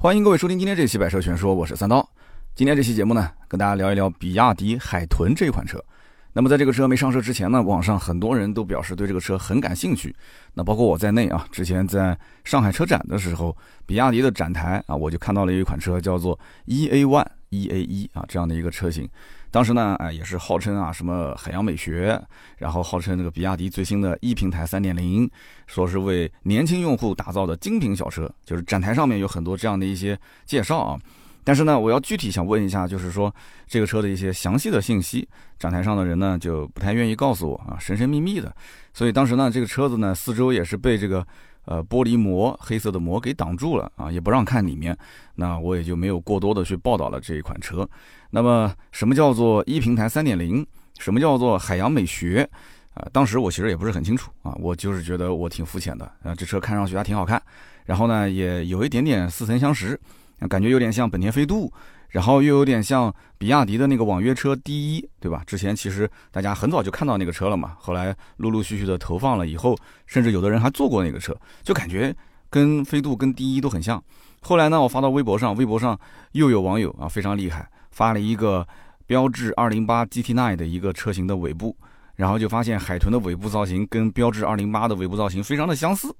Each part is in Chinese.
欢迎各位收听今天这期《百车全说》，我是三刀。今天这期节目呢，跟大家聊一聊比亚迪海豚这款车。那么在这个车没上市之前呢，网上很多人都表示对这个车很感兴趣。那包括我在内啊，之前在上海车展的时候，比亚迪的展台啊，我就看到了一款车叫做 EA One EA 一啊这样的一个车型。当时呢，哎，也是号称啊什么海洋美学，然后号称那个比亚迪最新的 E 平台三点零，说是为年轻用户打造的精品小车，就是展台上面有很多这样的一些介绍啊。但是呢，我要具体想问一下，就是说这个车的一些详细的信息，展台上的人呢就不太愿意告诉我啊，神神秘秘的。所以当时呢，这个车子呢四周也是被这个。呃，玻璃膜黑色的膜给挡住了啊，也不让看里面，那我也就没有过多的去报道了这一款车。那么，什么叫做一平台三点零？什么叫做海洋美学？啊，当时我其实也不是很清楚啊，我就是觉得我挺肤浅的啊，这车看上去还挺好看，然后呢，也有一点点似曾相识，感觉有点像本田飞度。然后又有点像比亚迪的那个网约车第一，对吧？之前其实大家很早就看到那个车了嘛，后来陆陆续续的投放了以后，甚至有的人还坐过那个车，就感觉跟飞度跟第一都很像。后来呢，我发到微博上，微博上又有网友啊非常厉害，发了一个标致208 GT9 的一个车型的尾部，然后就发现海豚的尾部造型跟标致208的尾部造型非常的相似。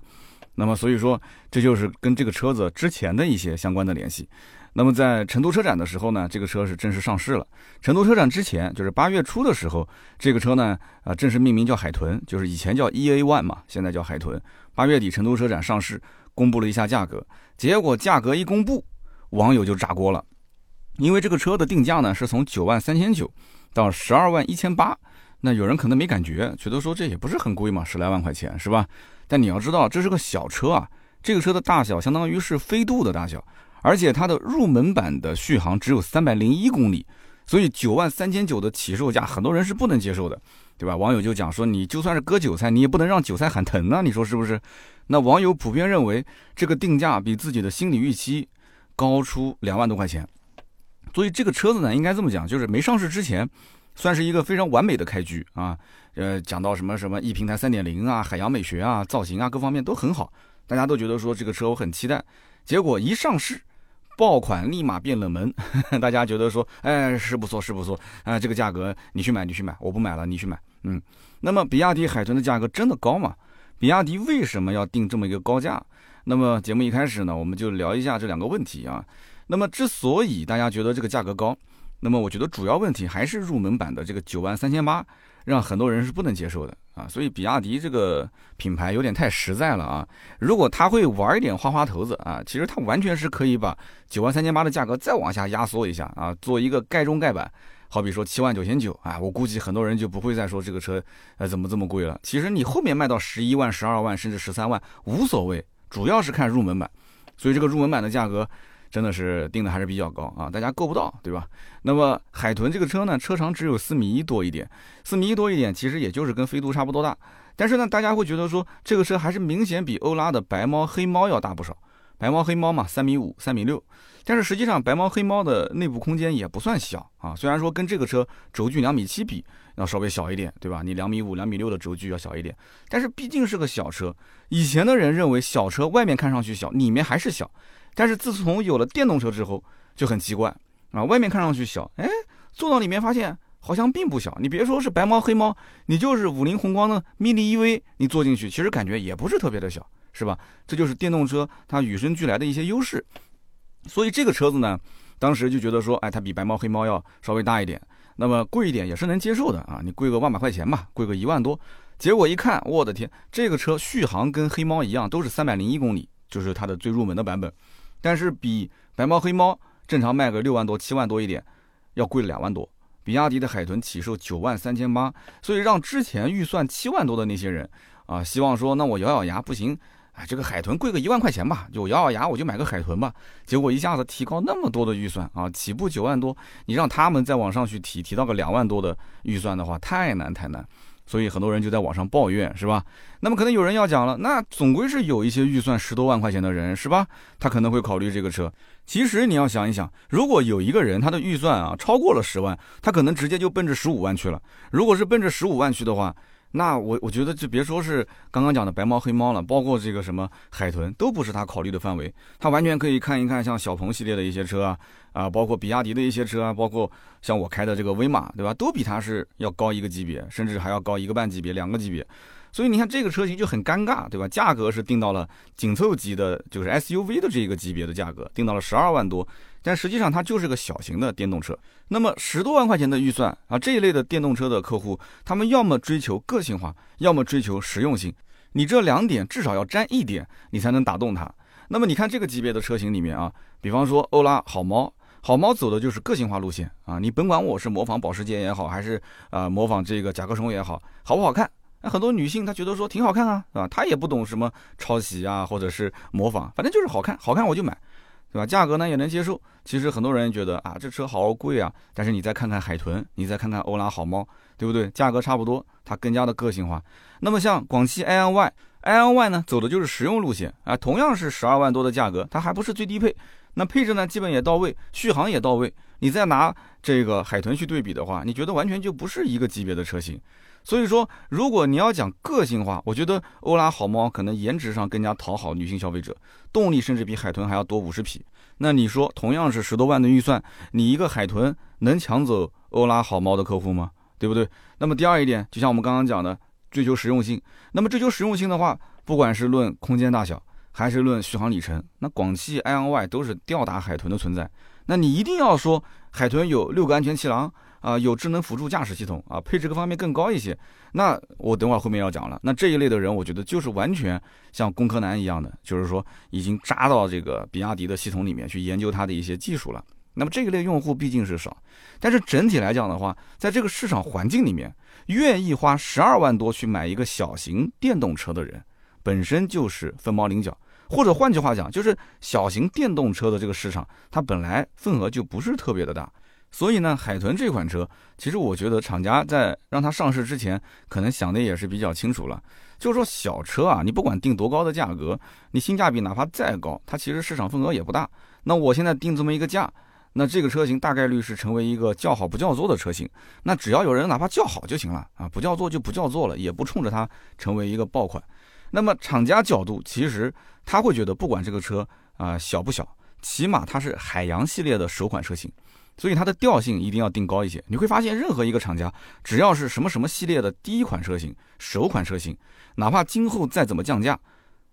那么所以说，这就是跟这个车子之前的一些相关的联系。那么在成都车展的时候呢，这个车是正式上市了。成都车展之前，就是八月初的时候，这个车呢，啊，正式命名叫海豚，就是以前叫 EA One 嘛，现在叫海豚。八月底成都车展上市，公布了一下价格，结果价格一公布，网友就炸锅了，因为这个车的定价呢是从九万三千九到十二万一千八，那有人可能没感觉，觉得说这也不是很贵嘛，十来万块钱是吧？但你要知道，这是个小车啊，这个车的大小相当于是飞度的大小。而且它的入门版的续航只有三百零一公里，所以九万三千九的起售价，很多人是不能接受的，对吧？网友就讲说，你就算是割韭菜，你也不能让韭菜喊疼啊，你说是不是？那网友普遍认为，这个定价比自己的心理预期高出两万多块钱，所以这个车子呢，应该这么讲，就是没上市之前，算是一个非常完美的开局啊。呃，讲到什么什么 E 平台三点零啊，海洋美学啊，造型啊，各方面都很好，大家都觉得说这个车我很期待，结果一上市。爆款立马变冷门，大家觉得说，哎，是不错，是不错，啊，这个价格你去买，你去买，我不买了，你去买，嗯。那么比亚迪海豚的价格真的高吗？比亚迪为什么要定这么一个高价？那么节目一开始呢，我们就聊一下这两个问题啊。那么之所以大家觉得这个价格高，那么我觉得主要问题还是入门版的这个九万三千八。让很多人是不能接受的啊，所以比亚迪这个品牌有点太实在了啊。如果他会玩一点花花头子啊，其实他完全是可以把九万三千八的价格再往下压缩一下啊，做一个盖中盖版。好比说七万九千九啊，我估计很多人就不会再说这个车呃怎么这么贵了。其实你后面卖到十一万、十二万甚至十三万无所谓，主要是看入门版。所以这个入门版的价格。真的是定的还是比较高啊，大家够不到，对吧？那么海豚这个车呢，车长只有四米一多一点，四米一多一点，其实也就是跟飞度差不多大。但是呢，大家会觉得说这个车还是明显比欧拉的白猫黑猫要大不少。白猫黑猫嘛，三米五、三米六，但是实际上白猫黑猫的内部空间也不算小啊。虽然说跟这个车轴距两米七比要稍微小一点，对吧？你两米五、两米六的轴距要小一点，但是毕竟是个小车。以前的人认为小车外面看上去小，里面还是小。但是自从有了电动车之后，就很奇怪啊，外面看上去小，哎，坐到里面发现好像并不小。你别说是白猫黑猫，你就是五菱宏光的 mini EV，你坐进去其实感觉也不是特别的小，是吧？这就是电动车它与生俱来的一些优势。所以这个车子呢，当时就觉得说，哎，它比白猫黑猫要稍微大一点，那么贵一点也是能接受的啊，你贵个万把块钱吧，贵个一万多。结果一看，我的天，这个车续航跟黑猫一样，都是三百零一公里，就是它的最入门的版本。但是比白猫黑猫正常卖个六万多七万多一点，要贵两万多。比亚迪的海豚起售九万三千八，所以让之前预算七万多的那些人啊，希望说那我咬咬牙不行，哎，这个海豚贵个一万块钱吧，就咬咬牙我就买个海豚吧。结果一下子提高那么多的预算啊，起步九万多，你让他们再往上去提提到个两万多的预算的话，太难太难。所以很多人就在网上抱怨，是吧？那么可能有人要讲了，那总归是有一些预算十多万块钱的人，是吧？他可能会考虑这个车。其实你要想一想，如果有一个人他的预算啊超过了十万，他可能直接就奔着十五万去了。如果是奔着十五万去的话，那我我觉得就别说是刚刚讲的白猫黑猫了，包括这个什么海豚都不是他考虑的范围。他完全可以看一看像小鹏系列的一些车啊，啊，包括比亚迪的一些车啊，包括像我开的这个威马，对吧？都比它是要高一个级别，甚至还要高一个半级别、两个级别。所以你看这个车型就很尴尬，对吧？价格是定到了紧凑级的，就是 SUV 的这个级别的价格，定到了十二万多。但实际上它就是个小型的电动车。那么十多万块钱的预算啊，这一类的电动车的客户，他们要么追求个性化，要么追求实用性。你这两点至少要沾一点，你才能打动他。那么你看这个级别的车型里面啊，比方说欧拉好猫，好猫走的就是个性化路线啊。你甭管我是模仿保时捷也好，还是啊模仿这个甲壳虫也好，好不好看？那很多女性她觉得说挺好看啊，是吧？她也不懂什么抄袭啊，或者是模仿，反正就是好看，好看我就买。对吧？价格呢也能接受。其实很多人觉得啊，这车好贵啊。但是你再看看海豚，你再看看欧拉好猫，对不对？价格差不多，它更加的个性化。那么像广汽埃安 Y，埃安 Y 呢走的就是实用路线啊，同样是十二万多的价格，它还不是最低配。那配置呢基本也到位，续航也到位。你再拿这个海豚去对比的话，你觉得完全就不是一个级别的车型。所以说，如果你要讲个性化，我觉得欧拉好猫可能颜值上更加讨好女性消费者，动力甚至比海豚还要多五十匹。那你说，同样是十多万的预算，你一个海豚能抢走欧拉好猫的客户吗？对不对？那么第二一点，就像我们刚刚讲的，追求实用性。那么追求实用性的话，不管是论空间大小，还是论续航里程，那广汽埃安 Y 都是吊打海豚的存在。那你一定要说海豚有六个安全气囊。啊，有智能辅助驾驶系统啊，配置各方面更高一些。那我等会儿后面要讲了。那这一类的人，我觉得就是完全像工科男一样的，就是说已经扎到这个比亚迪的系统里面去研究它的一些技术了。那么这一类用户毕竟是少，但是整体来讲的话，在这个市场环境里面，愿意花十二万多去买一个小型电动车的人，本身就是凤毛麟角。或者换句话讲，就是小型电动车的这个市场，它本来份额就不是特别的大。所以呢，海豚这款车，其实我觉得厂家在让它上市之前，可能想的也是比较清楚了。就是说，小车啊，你不管定多高的价格，你性价比哪怕再高，它其实市场份额也不大。那我现在定这么一个价，那这个车型大概率是成为一个叫好不叫座的车型。那只要有人哪怕叫好就行了啊，不叫座就不叫座了，也不冲着它成为一个爆款。那么厂家角度，其实他会觉得，不管这个车啊小不小，起码它是海洋系列的首款车型。所以它的调性一定要定高一些。你会发现，任何一个厂家，只要是什么什么系列的第一款车型、首款车型，哪怕今后再怎么降价，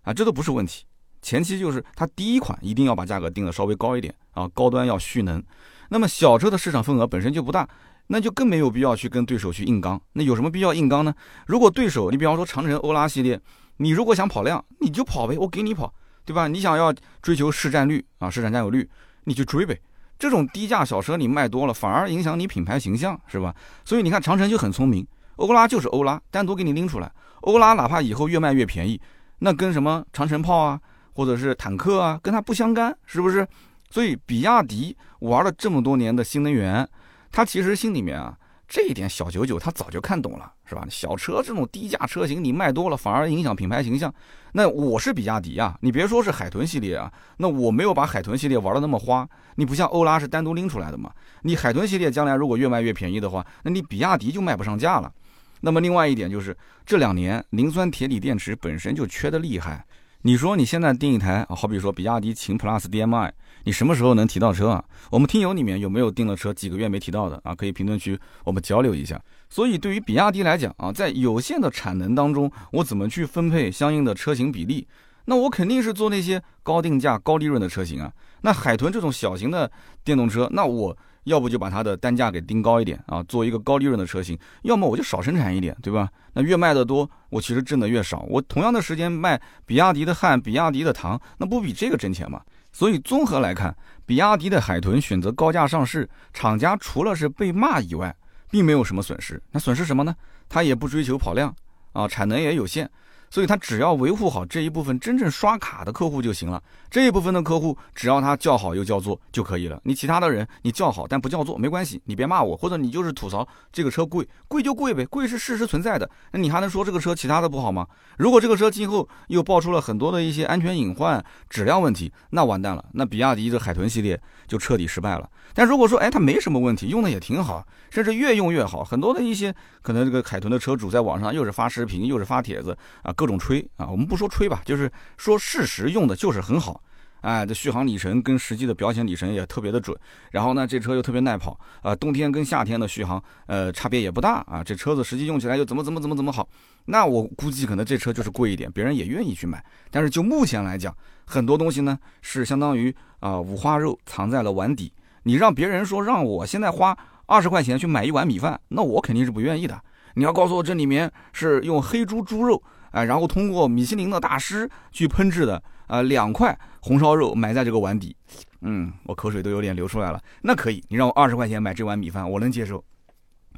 啊，这都不是问题。前期就是它第一款一定要把价格定的稍微高一点啊，高端要蓄能。那么小车的市场份额本身就不大，那就更没有必要去跟对手去硬刚。那有什么必要硬刚呢？如果对手，你比方说长城欧拉系列，你如果想跑量，你就跑呗，我给你跑，对吧？你想要追求市占率啊，市场占有率，你就追呗。这种低价小车你卖多了，反而影响你品牌形象，是吧？所以你看长城就很聪明，欧拉就是欧拉，单独给你拎出来。欧拉哪怕以后越卖越便宜，那跟什么长城炮啊，或者是坦克啊，跟它不相干，是不是？所以比亚迪玩了这么多年的新能源，它其实心里面啊。这一点小九九他早就看懂了，是吧？小车这种低价车型你卖多了，反而影响品牌形象。那我是比亚迪啊，你别说是海豚系列啊，那我没有把海豚系列玩的那么花。你不像欧拉是单独拎出来的嘛？你海豚系列将来如果越卖越便宜的话，那你比亚迪就卖不上价了。那么另外一点就是这两年磷酸铁锂电池本身就缺的厉害。你说你现在订一台，好比说比亚迪秦 PLUS DM-i。你什么时候能提到车啊？我们听友里面有没有订了车几个月没提到的啊？可以评论区我们交流一下。所以对于比亚迪来讲啊，在有限的产能当中，我怎么去分配相应的车型比例？那我肯定是做那些高定价、高利润的车型啊。那海豚这种小型的电动车，那我要不就把它的单价给定高一点啊，做一个高利润的车型；要么我就少生产一点，对吧？那越卖的多，我其实挣的越少。我同样的时间卖比亚迪的汉、比亚迪的唐，那不比这个挣钱吗？所以综合来看，比亚迪的海豚选择高价上市，厂家除了是被骂以外，并没有什么损失。那损失什么呢？它也不追求跑量啊，产能也有限。所以他只要维护好这一部分真正刷卡的客户就行了。这一部分的客户，只要他叫好又叫座就可以了。你其他的人，你叫好但不叫座没关系，你别骂我，或者你就是吐槽这个车贵，贵就贵呗，贵是事实存在的。那你还能说这个车其他的不好吗？如果这个车今后又爆出了很多的一些安全隐患、质量问题，那完蛋了，那比亚迪的海豚系列就彻底失败了。但如果说，哎，它没什么问题，用的也挺好，甚至越用越好，很多的一些可能这个海豚的车主在网上又是发视频，又是发帖子啊，各种吹啊，我们不说吹吧，就是说事实用的就是很好。哎，这续航里程跟实际的表显里程也特别的准，然后呢，这车又特别耐跑，啊，冬天跟夏天的续航，呃，差别也不大啊。这车子实际用起来又怎么怎么怎么怎么好，那我估计可能这车就是贵一点，别人也愿意去买。但是就目前来讲，很多东西呢是相当于啊五花肉藏在了碗底，你让别人说让我现在花二十块钱去买一碗米饭，那我肯定是不愿意的。你要告诉我这里面是用黑猪猪肉，哎，然后通过米其林的大师去烹制的。啊，两块红烧肉埋在这个碗底，嗯，我口水都有点流出来了。那可以，你让我二十块钱买这碗米饭，我能接受。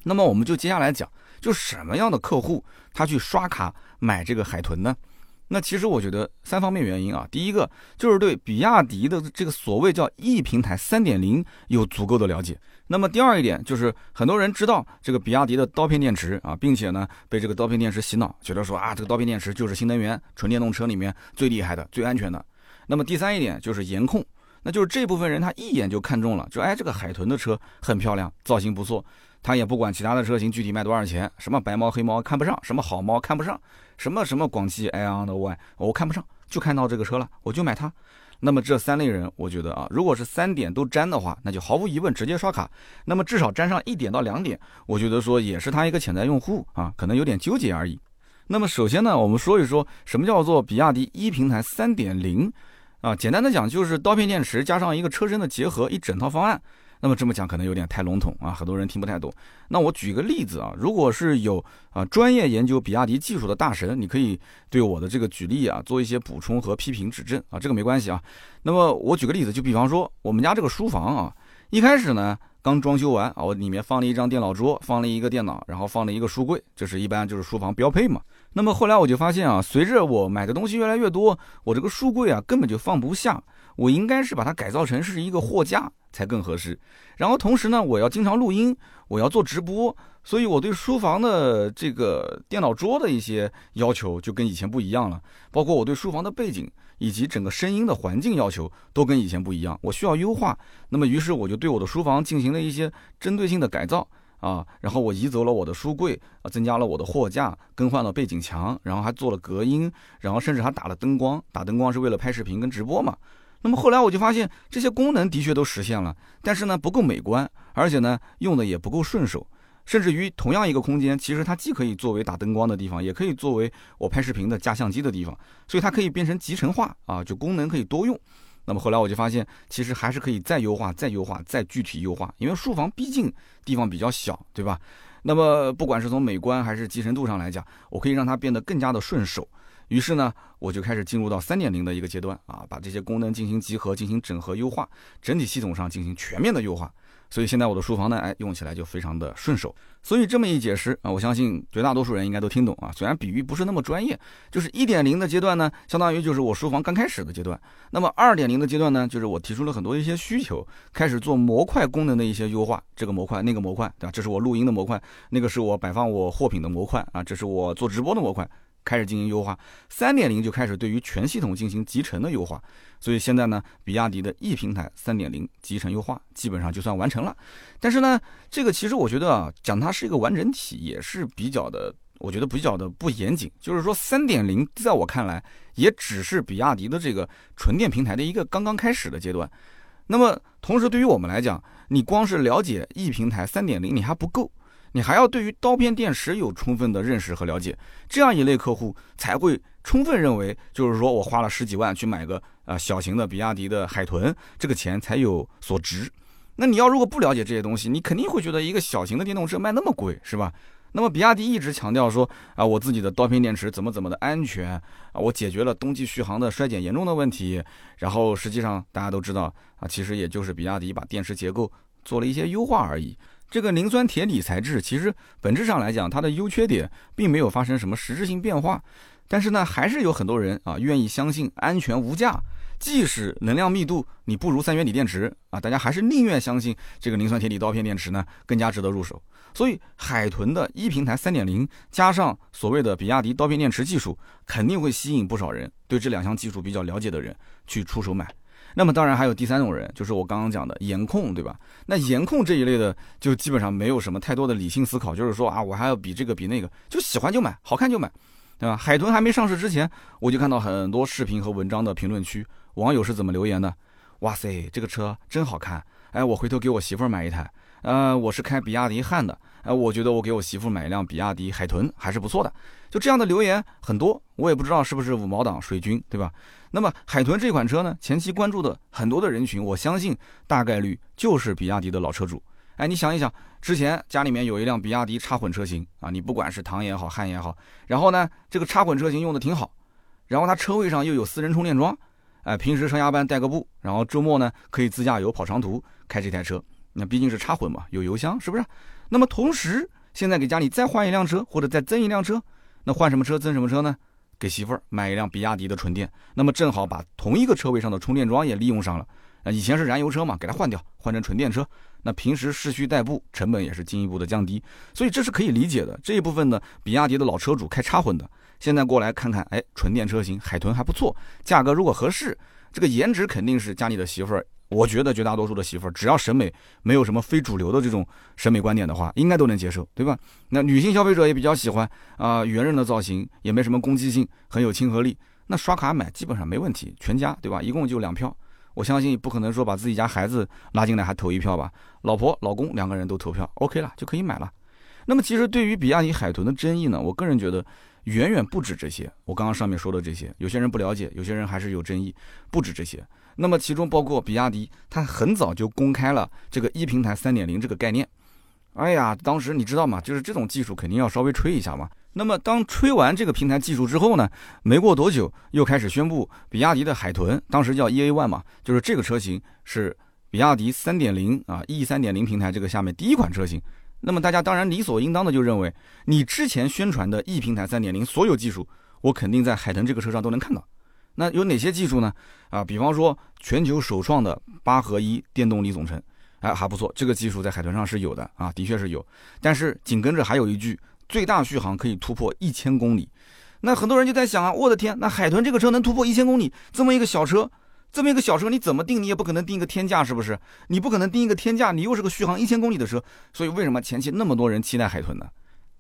那么我们就接下来讲，就什么样的客户他去刷卡买这个海豚呢？那其实我觉得三方面原因啊，第一个就是对比亚迪的这个所谓叫 E 平台三点零有足够的了解。那么第二一点就是很多人知道这个比亚迪的刀片电池啊，并且呢被这个刀片电池洗脑，觉得说啊这个刀片电池就是新能源纯电动车里面最厉害的、最安全的。那么第三一点就是颜控，那就是这部分人他一眼就看中了，就哎这个海豚的车很漂亮，造型不错，他也不管其他的车型具体卖多少钱，什么白猫黑猫看不上，什么好猫看不上，什么什么广汽埃安的 Y 我看不上，就看到这个车了，我就买它。那么这三类人，我觉得啊，如果是三点都沾的话，那就毫无疑问直接刷卡。那么至少沾上一点到两点，我觉得说也是他一个潜在用户啊，可能有点纠结而已。那么首先呢，我们说一说什么叫做比亚迪一平台三点零啊，简单的讲就是刀片电池加上一个车身的结合，一整套方案。那么这么讲可能有点太笼统啊，很多人听不太懂。那我举个例子啊，如果是有啊专业研究比亚迪技术的大神，你可以对我的这个举例啊做一些补充和批评指正啊，这个没关系啊。那么我举个例子，就比方说我们家这个书房啊，一开始呢刚装修完啊，我里面放了一张电脑桌，放了一个电脑，然后放了一个书柜，这是一般就是书房标配嘛。那么后来我就发现啊，随着我买的东西越来越多，我这个书柜啊根本就放不下，我应该是把它改造成是一个货架。才更合适。然后同时呢，我要经常录音，我要做直播，所以我对书房的这个电脑桌的一些要求就跟以前不一样了。包括我对书房的背景以及整个声音的环境要求都跟以前不一样，我需要优化。那么于是我就对我的书房进行了一些针对性的改造啊，然后我移走了我的书柜啊，增加了我的货架，更换了背景墙，然后还做了隔音，然后甚至还打了灯光。打灯光是为了拍视频跟直播嘛。那么后来我就发现这些功能的确都实现了，但是呢不够美观，而且呢用的也不够顺手，甚至于同样一个空间，其实它既可以作为打灯光的地方，也可以作为我拍视频的架相机的地方，所以它可以变成集成化啊，就功能可以多用。那么后来我就发现，其实还是可以再优化、再优化、再具体优化，因为书房毕竟地方比较小，对吧？那么不管是从美观还是集成度上来讲，我可以让它变得更加的顺手。于是呢，我就开始进入到三点零的一个阶段啊，把这些功能进行集合、进行整合、优化，整体系统上进行全面的优化。所以现在我的书房呢，哎，用起来就非常的顺手。所以这么一解释啊，我相信绝大多数人应该都听懂啊。虽然比喻不是那么专业，就是一点零的阶段呢，相当于就是我书房刚开始的阶段。那么二点零的阶段呢，就是我提出了很多一些需求，开始做模块功能的一些优化，这个模块、那个模块，对吧？这是我录音的模块，那个是我摆放我货品的模块啊，这是我做直播的模块。开始进行优化，三点零就开始对于全系统进行集成的优化，所以现在呢，比亚迪的 E 平台三点零集成优化基本上就算完成了。但是呢，这个其实我觉得啊，讲它是一个完整体也是比较的，我觉得比较的不严谨。就是说，三点零在我看来也只是比亚迪的这个纯电平台的一个刚刚开始的阶段。那么同时，对于我们来讲，你光是了解 E 平台三点零你还不够。你还要对于刀片电池有充分的认识和了解，这样一类客户才会充分认为，就是说我花了十几万去买个呃小型的比亚迪的海豚，这个钱才有所值。那你要如果不了解这些东西，你肯定会觉得一个小型的电动车卖那么贵，是吧？那么比亚迪一直强调说啊，我自己的刀片电池怎么怎么的安全啊，我解决了冬季续航的衰减严重的问题。然后实际上大家都知道啊，其实也就是比亚迪把电池结构做了一些优化而已。这个磷酸铁锂材质其实本质上来讲，它的优缺点并没有发生什么实质性变化。但是呢，还是有很多人啊愿意相信安全无价，即使能量密度你不如三元锂电池啊，大家还是宁愿相信这个磷酸铁锂刀片电池呢更加值得入手。所以海豚的一平台三点零加上所谓的比亚迪刀片电池技术，肯定会吸引不少人对这两项技术比较了解的人去出手买。那么当然还有第三种人，就是我刚刚讲的颜控，对吧？那颜控这一类的，就基本上没有什么太多的理性思考，就是说啊，我还要比这个比那个，就喜欢就买，好看就买，对吧？海豚还没上市之前，我就看到很多视频和文章的评论区，网友是怎么留言的？哇塞，这个车真好看，哎，我回头给我媳妇儿买一台。呃，我是开比亚迪汉的，哎，我觉得我给我媳妇买一辆比亚迪海豚还是不错的。就这样的留言很多，我也不知道是不是五毛党水军，对吧？那么海豚这款车呢，前期关注的很多的人群，我相信大概率就是比亚迪的老车主。哎，你想一想，之前家里面有一辆比亚迪插混车型啊，你不管是唐也好，汉也好，然后呢，这个插混车型用的挺好，然后它车位上又有私人充电桩，哎，平时上下班带个步，然后周末呢可以自驾游跑长途，开这台车。那毕竟是插混嘛，有油箱是不是？那么同时，现在给家里再换一辆车，或者再增一辆车，那换什么车增什么车呢？给媳妇儿买一辆比亚迪的纯电，那么正好把同一个车位上的充电桩也利用上了。啊，以前是燃油车嘛，给它换掉，换成纯电车，那平时市区代步成本也是进一步的降低，所以这是可以理解的。这一部分呢，比亚迪的老车主开插混的，现在过来看看，哎，纯电车型海豚还不错，价格如果合适，这个颜值肯定是家里的媳妇儿。我觉得绝大多数的媳妇儿，只要审美没有什么非主流的这种审美观点的话，应该都能接受，对吧？那女性消费者也比较喜欢啊，圆润的造型，也没什么攻击性，很有亲和力。那刷卡买基本上没问题，全家对吧？一共就两票，我相信不可能说把自己家孩子拉进来还投一票吧？老婆老公两个人都投票，OK 了就可以买了。那么其实对于比亚迪海豚的争议呢，我个人觉得远远不止这些。我刚刚上面说的这些，有些人不了解，有些人还是有争议，不止这些。那么其中包括比亚迪，它很早就公开了这个一平台三点零这个概念。哎呀，当时你知道吗？就是这种技术肯定要稍微吹一下嘛。那么当吹完这个平台技术之后呢，没过多久又开始宣布比亚迪的海豚，当时叫 EA ONE 嘛，就是这个车型是比亚迪三点零啊 E 三点零平台这个下面第一款车型。那么大家当然理所应当的就认为，你之前宣传的 E 平台三点零所有技术，我肯定在海豚这个车上都能看到。那有哪些技术呢？啊，比方说全球首创的八合一电动力总成，哎，还不错，这个技术在海豚上是有的啊，的确是有。但是紧跟着还有一句，最大续航可以突破一千公里。那很多人就在想啊，我的天，那海豚这个车能突破一千公里，这么一个小车，这么一个小车，你怎么定？你也不可能定一个天价，是不是？你不可能定一个天价，你又是个续航一千公里的车。所以为什么前期那么多人期待海豚呢？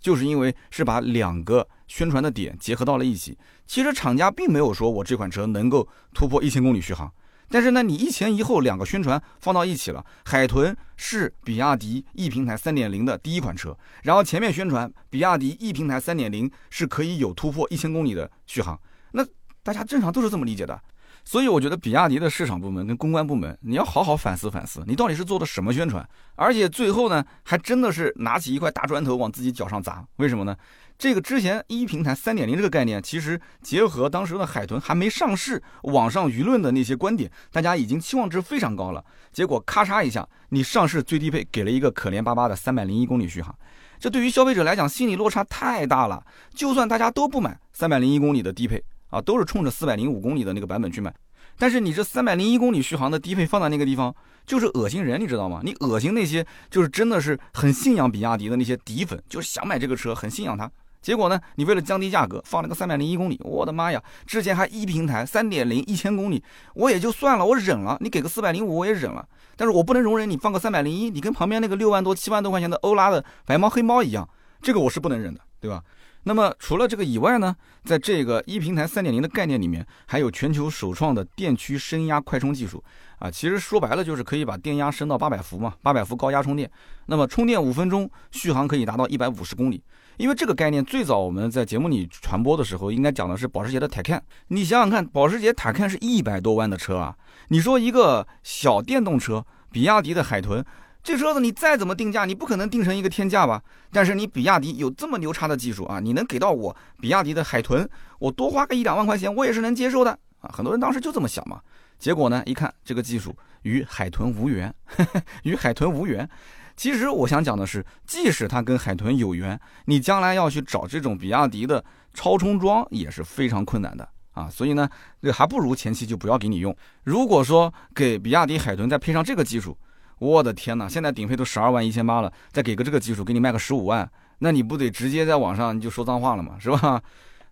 就是因为是把两个宣传的点结合到了一起。其实厂家并没有说我这款车能够突破一千公里续航，但是呢，你一前一后两个宣传放到一起了。海豚是比亚迪 E 平台三点零的第一款车，然后前面宣传比亚迪 E 平台三点零是可以有突破一千公里的续航，那大家正常都是这么理解的。所以我觉得比亚迪的市场部门跟公关部门，你要好好反思反思，你到底是做的什么宣传？而且最后呢，还真的是拿起一块大砖头往自己脚上砸。为什么呢？这个之前一平台三点零这个概念，其实结合当时的海豚还没上市，网上舆论的那些观点，大家已经期望值非常高了。结果咔嚓一下，你上市最低配给了一个可怜巴巴的三百零一公里续航，这对于消费者来讲心理落差太大了。就算大家都不买三百零一公里的低配。啊，都是冲着四百零五公里的那个版本去买，但是你这三百零一公里续航的低配放在那个地方，就是恶心人，你知道吗？你恶心那些就是真的是很信仰比亚迪的那些底粉，就是想买这个车，很信仰它。结果呢，你为了降低价格放了个三百零一公里，我的妈呀！之前还一平台三点零一千公里，我也就算了，我忍了。你给个四百零五我也忍了，但是我不能容忍你放个三百零一，你跟旁边那个六万多七万多块钱的欧拉的白猫黑猫一样，这个我是不能忍的，对吧？那么除了这个以外呢，在这个一平台三点零的概念里面，还有全球首创的电驱升压快充技术啊。其实说白了就是可以把电压升到八百伏嘛，八百伏高压充电。那么充电五分钟，续航可以达到一百五十公里。因为这个概念最早我们在节目里传播的时候，应该讲的是保时捷的 tacan。你想想看，保时捷 tacan 是一百多万的车啊，你说一个小电动车，比亚迪的海豚。这车子你再怎么定价，你不可能定成一个天价吧？但是你比亚迪有这么牛叉的技术啊，你能给到我比亚迪的海豚，我多花个一两万块钱，我也是能接受的啊。很多人当时就这么想嘛。结果呢，一看这个技术与海豚无缘，与海豚无缘。其实我想讲的是，即使它跟海豚有缘，你将来要去找这种比亚迪的超充桩也是非常困难的啊。所以呢，这还不如前期就不要给你用。如果说给比亚迪海豚再配上这个技术，我的天哪！现在顶配都十二万一千八了，再给个这个技术，给你卖个十五万，那你不得直接在网上你就说脏话了嘛，是吧？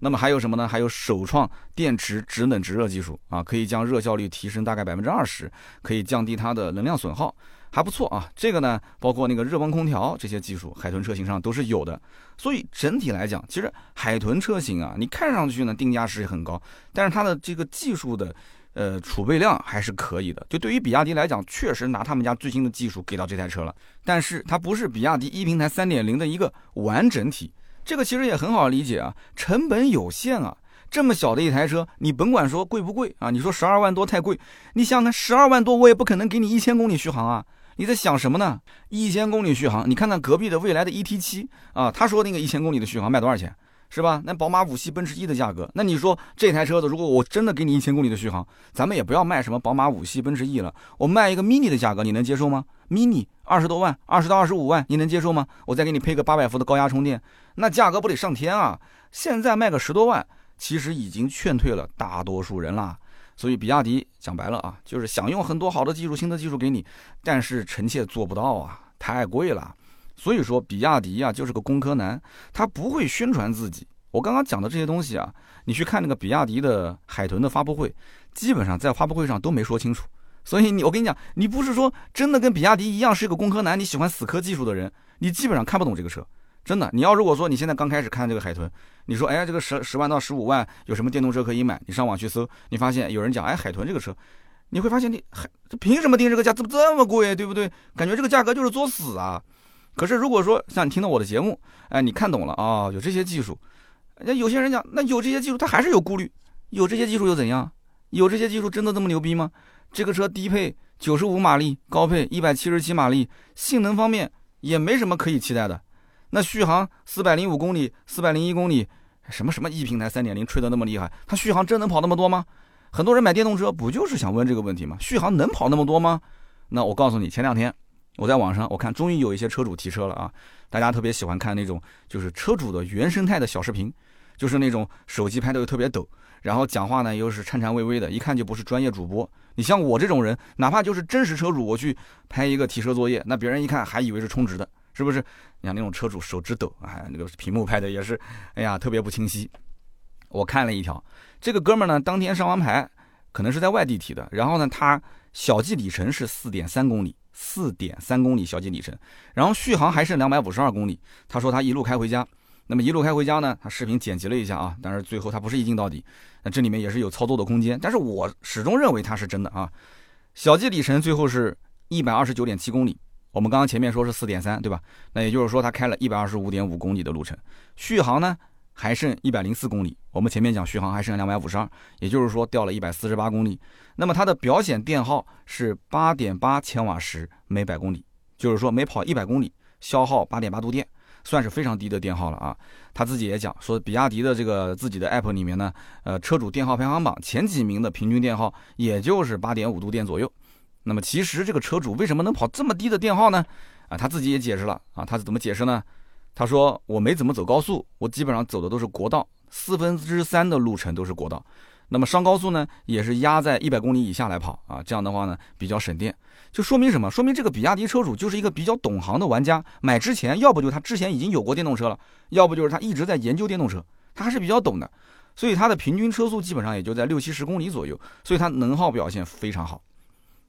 那么还有什么呢？还有首创电池直冷直热技术啊，可以将热效率提升大概百分之二十，可以降低它的能量损耗，还不错啊。这个呢，包括那个热泵空调这些技术，海豚车型上都是有的。所以整体来讲，其实海豚车型啊，你看上去呢定价是很高，但是它的这个技术的呃储备量还是可以的。就对于比亚迪来讲，确实拿他们家最新的技术给到这台车了，但是它不是比亚迪一平台三点零的一个完整体。这个其实也很好理解啊，成本有限啊，这么小的一台车，你甭管说贵不贵啊，你说十二万多太贵，你想想看，十二万多我也不可能给你一千公里续航啊，你在想什么呢？一千公里续航，你看看隔壁的未来的 ET 七啊，他说那个一千公里的续航卖多少钱，是吧？那宝马五系、奔驰 E 的价格，那你说这台车子如果我真的给你一千公里的续航，咱们也不要卖什么宝马五系、奔驰 E 了，我卖一个 mini 的价格，你能接受吗？mini 二十多万，二十到二十五万，你能接受吗？我再给你配个八百伏的高压充电。那价格不得上天啊！现在卖个十多万，其实已经劝退了大多数人啦。所以比亚迪讲白了啊，就是想用很多好的技术、新的技术给你，但是臣妾做不到啊，太贵了。所以说比亚迪啊就是个工科男，他不会宣传自己。我刚刚讲的这些东西啊，你去看那个比亚迪的海豚的发布会，基本上在发布会上都没说清楚。所以你我跟你讲，你不是说真的跟比亚迪一样是一个工科男，你喜欢死磕技术的人，你基本上看不懂这个车。真的，你要如果说你现在刚开始看这个海豚，你说哎，这个十十万到十五万有什么电动车可以买？你上网去搜，你发现有人讲哎，海豚这个车，你会发现你海这凭什么定这个价？怎么这么贵？对不对？感觉这个价格就是作死啊！可是如果说像你听到我的节目，哎，你看懂了啊，有这些技术，那有些人讲那有这些技术，他还是有顾虑，有这些技术又怎样？有这些技术真的这么牛逼吗？这个车低配九十五马力，高配一百七十七马力，性能方面也没什么可以期待的。那续航四百零五公里、四百零一公里，什么什么 E 平台三点零吹得那么厉害，它续航真能跑那么多吗？很多人买电动车不就是想问这个问题吗？续航能跑那么多吗？那我告诉你，前两天我在网上我看，终于有一些车主提车了啊！大家特别喜欢看那种就是车主的原生态的小视频，就是那种手机拍的又特别抖，然后讲话呢又是颤颤巍巍的，一看就不是专业主播。你像我这种人，哪怕就是真实车主，我去拍一个提车作业，那别人一看还以为是充值的。是不是？你看那种车主手指抖，哎，那个屏幕拍的也是，哎呀，特别不清晰。我看了一条，这个哥们儿呢，当天上完牌，可能是在外地提的，然后呢，他小计里程是四点三公里，四点三公里小计里程，然后续航还剩两百五十二公里。他说他一路开回家，那么一路开回家呢，他视频剪辑了一下啊，但是最后他不是一镜到底，那这里面也是有操作的空间，但是我始终认为他是真的啊。小计里程最后是一百二十九点七公里。我们刚刚前面说是四点三，对吧？那也就是说，他开了一百二十五点五公里的路程，续航呢还剩一百零四公里。我们前面讲续航还剩两百五十二，也就是说掉了一百四十八公里。那么它的表显电耗是八点八千瓦时每百公里，就是说每跑一百公里消耗八点八度电，算是非常低的电耗了啊。他自己也讲说，比亚迪的这个自己的 app 里面呢，呃，车主电耗排行榜前几名的平均电耗也就是八点五度电左右。那么其实这个车主为什么能跑这么低的电耗呢？啊，他自己也解释了啊，他是怎么解释呢？他说我没怎么走高速，我基本上走的都是国道，四分之三的路程都是国道。那么上高速呢，也是压在一百公里以下来跑啊，这样的话呢比较省电。就说明什么？说明这个比亚迪车主就是一个比较懂行的玩家。买之前要不就他之前已经有过电动车了，要不就是他一直在研究电动车，他还是比较懂的。所以他的平均车速基本上也就在六七十公里左右，所以他能耗表现非常好。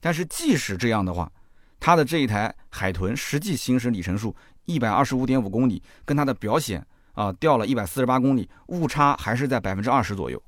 但是即使这样的话，它的这一台海豚实际行驶里程数一百二十五点五公里，跟它的表显啊掉了一百四十八公里，误差还是在百分之二十左右。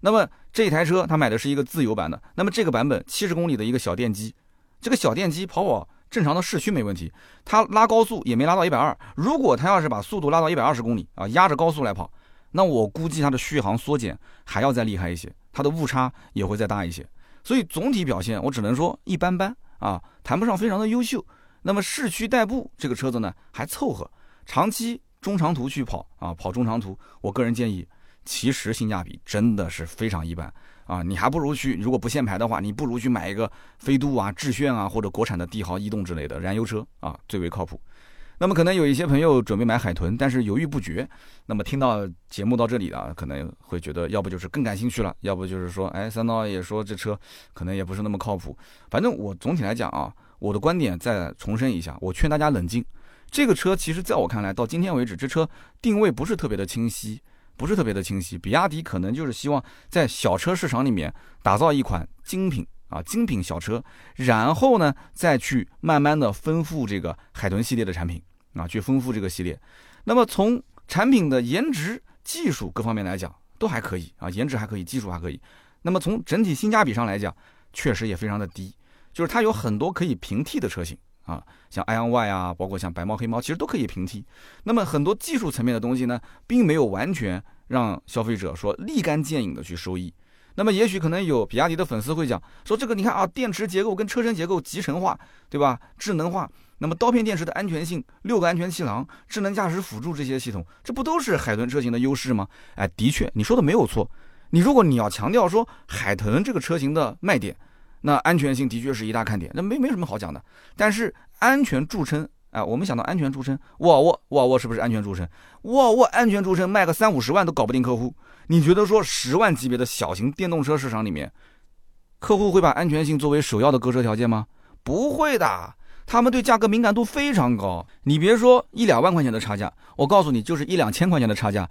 那么这台车它买的是一个自由版的，那么这个版本七十公里的一个小电机，这个小电机跑跑正常的市区没问题，它拉高速也没拉到一百二。如果它要是把速度拉到一百二十公里啊，压着高速来跑，那我估计它的续航缩减还要再厉害一些，它的误差也会再大一些。所以总体表现我只能说一般般啊，谈不上非常的优秀。那么市区代步这个车子呢还凑合，长期中长途去跑啊，跑中长途，我个人建议其实性价比真的是非常一般啊！你还不如去，如果不限牌的话，你不如去买一个飞度啊、致炫啊，或者国产的帝豪、逸动之类的燃油车啊，最为靠谱。那么可能有一些朋友准备买海豚，但是犹豫不决。那么听到节目到这里啊，可能会觉得要不就是更感兴趣了，要不就是说，哎，三刀也说这车可能也不是那么靠谱。反正我总体来讲啊，我的观点再重申一下，我劝大家冷静。这个车其实在我看来，到今天为止，这车定位不是特别的清晰，不是特别的清晰。比亚迪可能就是希望在小车市场里面打造一款精品啊，精品小车，然后呢再去慢慢的丰富这个海豚系列的产品。啊，去丰富这个系列，那么从产品的颜值、技术各方面来讲，都还可以啊，颜值还可以，技术还可以。那么从整体性价比上来讲，确实也非常的低，就是它有很多可以平替的车型啊，像 i o n Y 啊，包括像白猫黑猫，其实都可以平替。那么很多技术层面的东西呢，并没有完全让消费者说立竿见影的去收益。那么也许可能有比亚迪的粉丝会讲说，这个你看啊，电池结构跟车身结构集成化，对吧？智能化。那么刀片电池的安全性、六个安全气囊、智能驾驶辅助这些系统，这不都是海豚车型的优势吗？哎，的确，你说的没有错。你如果你要强调说海豚这个车型的卖点，那安全性的确是一大看点，那没没什么好讲的。但是安全著称，哎，我们想到安全著称，沃尔沃，沃尔沃是不是安全著称？沃尔沃安全著称，卖个三五十万都搞不定客户。你觉得说十万级别的小型电动车市场里面，客户会把安全性作为首要的购车条件吗？不会的。他们对价格敏感度非常高，你别说一两万块钱的差价，我告诉你，就是一两千块钱的差价，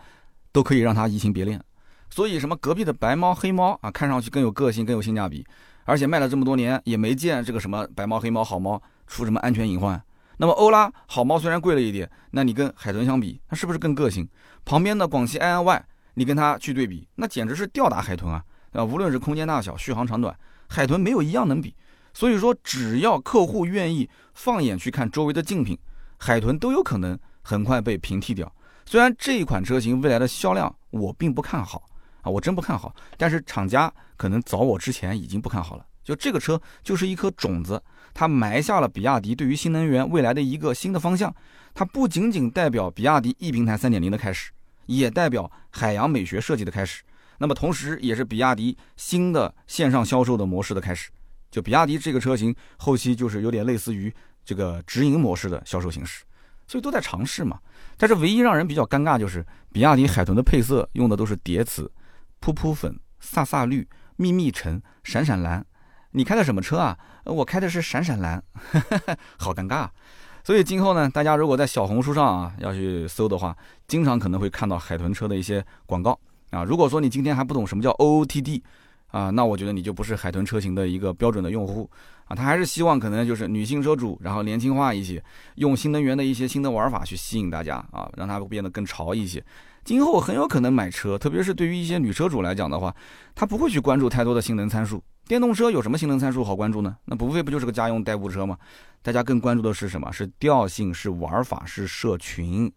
都可以让他移情别恋。所以什么隔壁的白猫黑猫啊，看上去更有个性，更有性价比，而且卖了这么多年也没见这个什么白猫黑猫好猫出什么安全隐患。那么欧拉好猫虽然贵了一点，那你跟海豚相比，它是不是更个性？旁边的广汽埃安 Y，你跟它去对比，那简直是吊打海豚啊！啊，无论是空间大小、续航长短，海豚没有一样能比。所以说，只要客户愿意放眼去看周围的竞品，海豚都有可能很快被平替掉。虽然这一款车型未来的销量我并不看好啊，我真不看好。但是厂家可能早我之前已经不看好了。就这个车就是一颗种子，它埋下了比亚迪对于新能源未来的一个新的方向。它不仅仅代表比亚迪 E 平台3.0的开始，也代表海洋美学设计的开始。那么同时，也是比亚迪新的线上销售的模式的开始。就比亚迪这个车型后期就是有点类似于这个直营模式的销售形式，所以都在尝试嘛。但是唯一让人比较尴尬就是比亚迪海豚的配色用的都是叠词，噗噗粉、飒飒绿、密密橙、闪闪蓝。你开的什么车啊？我开的是闪闪蓝，好尴尬。所以今后呢，大家如果在小红书上啊要去搜的话，经常可能会看到海豚车的一些广告啊。如果说你今天还不懂什么叫 OOTD。啊，那我觉得你就不是海豚车型的一个标准的用户啊，他还是希望可能就是女性车主，然后年轻化一些，用新能源的一些新的玩法去吸引大家啊，让它变得更潮一些。今后很有可能买车，特别是对于一些女车主来讲的话，她不会去关注太多的性能参数。电动车有什么性能参数好关注呢？那不非不就是个家用代步车吗？大家更关注的是什么？是调性，是玩法，是社群，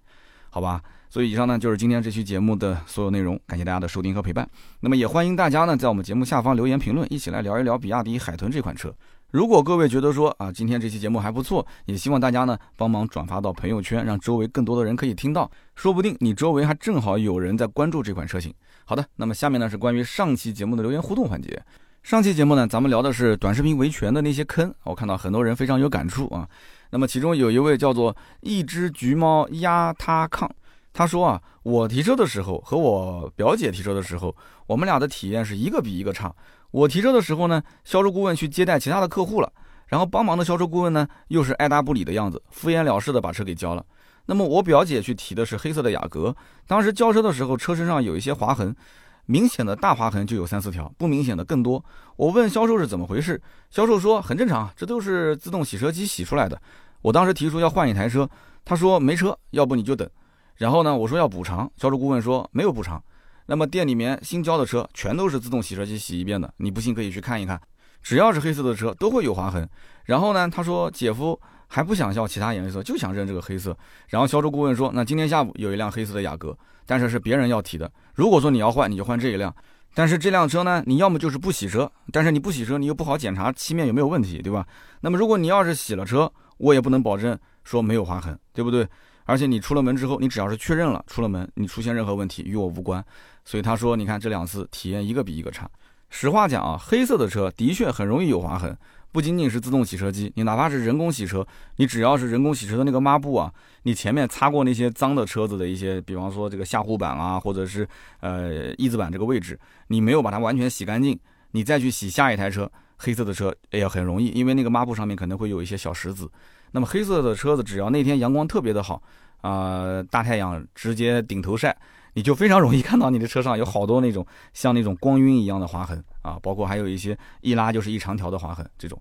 好吧？所以以上呢就是今天这期节目的所有内容，感谢大家的收听和陪伴。那么也欢迎大家呢在我们节目下方留言评论，一起来聊一聊比亚迪海豚这款车。如果各位觉得说啊今天这期节目还不错，也希望大家呢帮忙转发到朋友圈，让周围更多的人可以听到，说不定你周围还正好有人在关注这款车型。好的，那么下面呢是关于上期节目的留言互动环节。上期节目呢咱们聊的是短视频维权的那些坑，我看到很多人非常有感触啊。那么其中有一位叫做一只橘猫压他炕。他说啊，我提车的时候和我表姐提车的时候，我们俩的体验是一个比一个差。我提车的时候呢，销售顾问去接待其他的客户了，然后帮忙的销售顾问呢又是爱答不理的样子，敷衍了事的把车给交了。那么我表姐去提的是黑色的雅阁，当时交车的时候车身上有一些划痕，明显的大划痕就有三四条，不明显的更多。我问销售是怎么回事，销售说很正常，这都是自动洗车机洗出来的。我当时提出要换一台车，他说没车，要不你就等。然后呢，我说要补偿，销售顾问说没有补偿。那么店里面新交的车全都是自动洗车机洗一遍的，你不信可以去看一看。只要是黑色的车都会有划痕。然后呢，他说姐夫还不想要其他颜色，就想认这个黑色。然后销售顾问说，那今天下午有一辆黑色的雅阁，但是是别人要提的。如果说你要换，你就换这一辆。但是这辆车呢，你要么就是不洗车，但是你不洗车，你又不好检查漆面有没有问题，对吧？那么如果你要是洗了车，我也不能保证说没有划痕，对不对？而且你出了门之后，你只要是确认了出了门，你出现任何问题与我无关。所以他说，你看这两次体验一个比一个差。实话讲啊，黑色的车的确很容易有划痕，不仅仅是自动洗车机，你哪怕是人工洗车，你只要是人工洗车的那个抹布啊，你前面擦过那些脏的车子的一些，比方说这个下护板啊，或者是呃翼子板这个位置，你没有把它完全洗干净，你再去洗下一台车，黑色的车也很容易，因为那个抹布上面可能会有一些小石子。那么黑色的车子，只要那天阳光特别的好，啊，大太阳直接顶头晒，你就非常容易看到你的车上有好多那种像那种光晕一样的划痕啊，包括还有一些一拉就是一长条的划痕这种。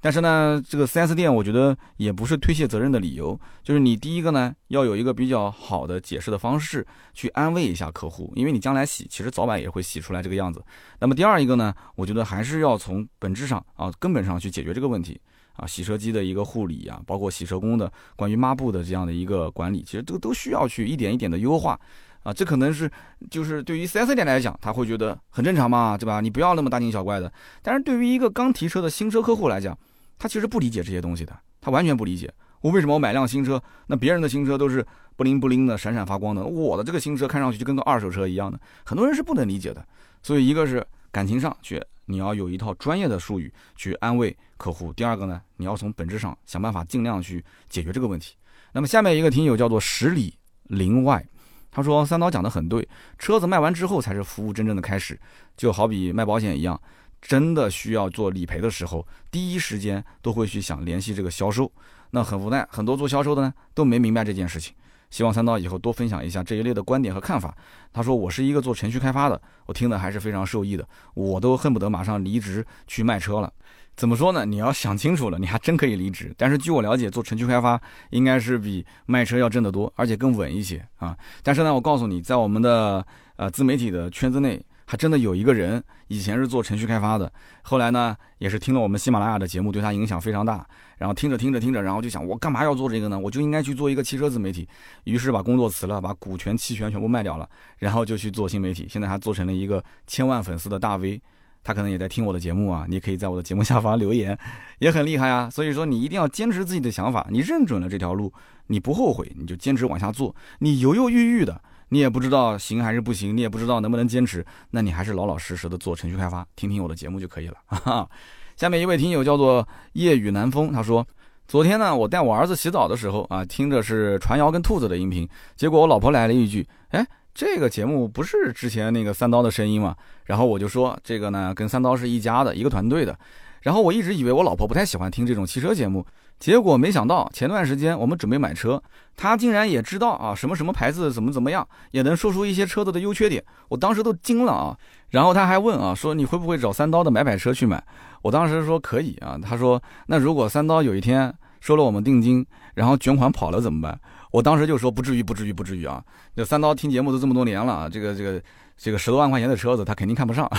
但是呢，这个 4S 店我觉得也不是推卸责任的理由，就是你第一个呢要有一个比较好的解释的方式去安慰一下客户，因为你将来洗其实早晚也会洗出来这个样子。那么第二一个呢，我觉得还是要从本质上啊根本上去解决这个问题。啊，洗车机的一个护理啊，包括洗车工的关于抹布的这样的一个管理，其实都都需要去一点一点的优化啊。这可能是就是对于 4S 店来讲，他会觉得很正常嘛，对吧？你不要那么大惊小怪的。但是对于一个刚提车的新车客户来讲，他其实不理解这些东西的，他完全不理解。我为什么我买辆新车，那别人的新车都是不灵不灵的、闪闪发光的，我的这个新车看上去就跟个二手车一样的，很多人是不能理解的。所以一个是感情上去。你要有一套专业的术语去安慰客户。第二个呢，你要从本质上想办法尽量去解决这个问题。那么下面一个听友叫做十里林外，他说三刀讲的很对，车子卖完之后才是服务真正的开始，就好比卖保险一样，真的需要做理赔的时候，第一时间都会去想联系这个销售。那很无奈，很多做销售的呢都没明白这件事情。希望三刀以后多分享一下这一类的观点和看法。他说：“我是一个做程序开发的，我听的还是非常受益的，我都恨不得马上离职去卖车了。怎么说呢？你要想清楚了，你还真可以离职。但是据我了解，做程序开发应该是比卖车要挣得多，而且更稳一些啊。但是呢，我告诉你，在我们的呃自媒体的圈子内。”还真的有一个人，以前是做程序开发的，后来呢，也是听了我们喜马拉雅的节目，对他影响非常大。然后听着听着听着，然后就想，我干嘛要做这个呢？我就应该去做一个汽车自媒体。于是把工作辞了，把股权、期权全部卖掉了，然后就去做新媒体。现在还做成了一个千万粉丝的大 V，他可能也在听我的节目啊。你可以在我的节目下方留言，也很厉害啊。所以说，你一定要坚持自己的想法，你认准了这条路，你不后悔，你就坚持往下做。你犹犹豫豫的。你也不知道行还是不行，你也不知道能不能坚持，那你还是老老实实的做程序开发，听听我的节目就可以了。下面一位听友叫做夜雨南风，他说，昨天呢，我带我儿子洗澡的时候啊，听着是传谣跟兔子的音频，结果我老婆来了一句，哎，这个节目不是之前那个三刀的声音吗？然后我就说，这个呢跟三刀是一家的，一个团队的。然后我一直以为我老婆不太喜欢听这种汽车节目。结果没想到，前段时间我们准备买车，她竟然也知道啊，什么什么牌子怎么怎么样，也能说出一些车子的优缺点。我当时都惊了啊！然后她还问啊，说你会不会找三刀的买买车去买？我当时说可以啊。她说那如果三刀有一天收了我们定金，然后卷款跑了怎么办？我当时就说不至于，不至于，不至于啊！这三刀听节目都这么多年了啊，这个这个这个十多万块钱的车子他肯定看不上。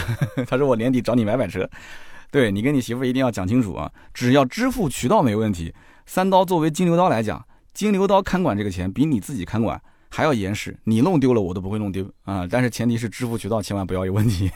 他说我年底找你买买车。对你跟你媳妇一定要讲清楚啊！只要支付渠道没问题，三刀作为金牛刀来讲，金牛刀看管这个钱比你自己看管还要严实，你弄丢了我都不会弄丢啊！但是前提是支付渠道千万不要有问题，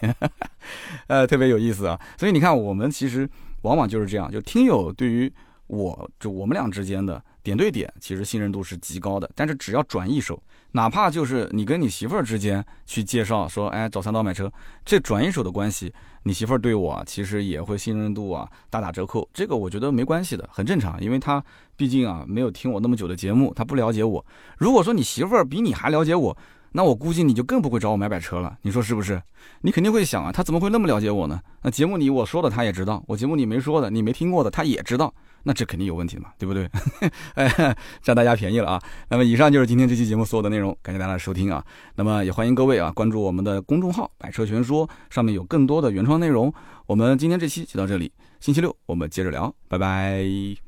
呃，特别有意思啊！所以你看，我们其实往往就是这样，就听友对于我就我们俩之间的点对点，其实信任度是极高的。但是只要转一手，哪怕就是你跟你媳妇儿之间去介绍说，哎，找三刀买车，这转一手的关系。你媳妇儿对我其实也会信任度啊大打折扣，这个我觉得没关系的，很正常，因为他毕竟啊没有听我那么久的节目，他不了解我。如果说你媳妇儿比你还了解我，那我估计你就更不会找我买买车了，你说是不是？你肯定会想啊，他怎么会那么了解我呢？那节目里我说的他也知道，我节目里没说的你没听过的他也知道。那这肯定有问题嘛，对不对？哎，占大家便宜了啊！那么以上就是今天这期节目所有的内容，感谢大家的收听啊！那么也欢迎各位啊关注我们的公众号“百车全说”，上面有更多的原创内容。我们今天这期就到这里，星期六我们接着聊，拜拜。